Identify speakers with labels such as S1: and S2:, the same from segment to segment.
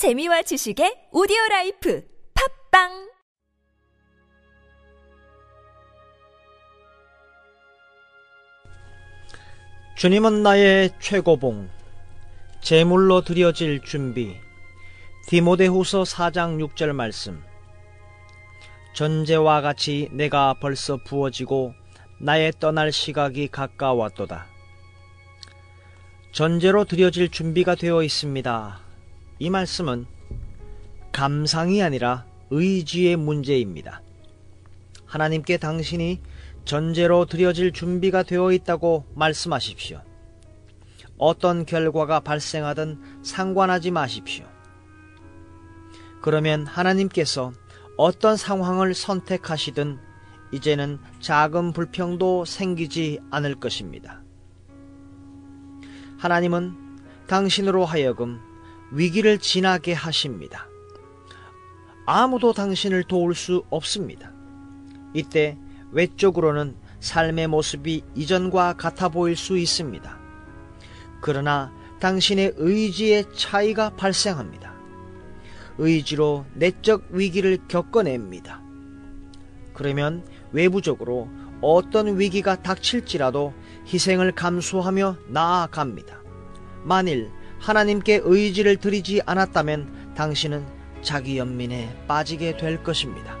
S1: 재미와 지식의 오디오 라이프 팟빵
S2: 주님은 나의 최고봉, 제물로 드려질 준비. 디모데후서 4장 6절 말씀. 전제와 같이 내가 벌써 부어지고 나의 떠날 시각이 가까웠도다. 전제로 드려질 준비가 되어 있습니다. 이 말씀은 감상이 아니라 의지의 문제입니다. 하나님께 당신이 전제로 드려질 준비가 되어 있다고 말씀하십시오. 어떤 결과가 발생하든 상관하지 마십시오. 그러면 하나님께서 어떤 상황을 선택하시든 이제는 작은 불평도 생기지 않을 것입니다. 하나님은 당신으로 하여금 위기를 지나게 하십니다. 아무도 당신을 도울 수 없습니다. 이때 외적으로는 삶의 모습이 이전과 같아 보일 수 있습니다. 그러나 당신의 의지의 차이가 발생합니다. 의지로 내적 위기를 겪어냅니다. 그러면 외부적으로 어떤 위기가 닥칠지라도 희생을 감수하며 나아갑니다. 만일 하나님께 의지를 드리지 않았다면 당신은 자기 연민에 빠지게 될 것입니다.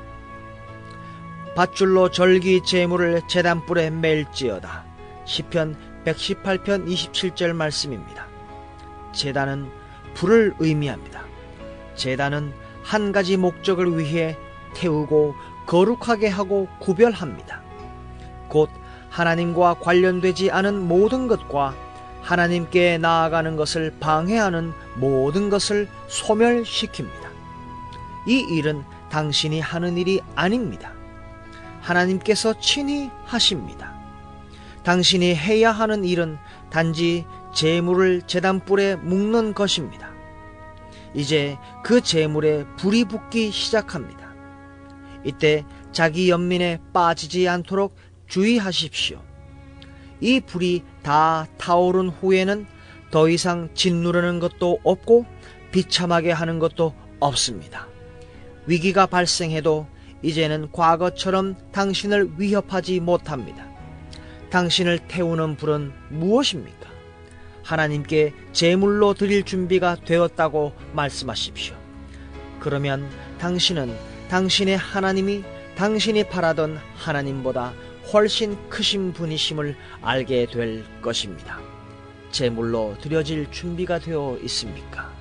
S2: 밧줄로 절기 제물을 재단불에 맬지어다. 시편 118편 27절 말씀입니다. 재단은 불을 의미합니다. 재단은 한 가지 목적을 위해 태우고 거룩하게 하고 구별합니다. 곧 하나님과 관련되지 않은 모든 것과 하나님께 나아가는 것을 방해하는 모든 것을 소멸시킵니다. 이 일은 당신이 하는 일이 아닙니다. 하나님께서 친히 하십니다. 당신이 해야 하는 일은 단지 재물을 재단불에 묶는 것입니다. 이제 그 재물에 불이 붙기 시작합니다. 이때 자기 연민에 빠지지 않도록 주의하십시오. 이 불이 다 타오른 후에는 더 이상 짓누르는 것도 없고 비참하게 하는 것도 없습니다. 위기가 발생해도 이제는 과거처럼 당신을 위협하지 못합니다. 당신을 태우는 불은 무엇입니까? 하나님께 제물로 드릴 준비가 되었다고 말씀하십시오. 그러면 당신은 당신의 하나님이 당신이 바라던 하나님보다 훨씬 크신 분이심을 알게 될 것입니다. 제물로 드려질 준비가 되어 있습니까?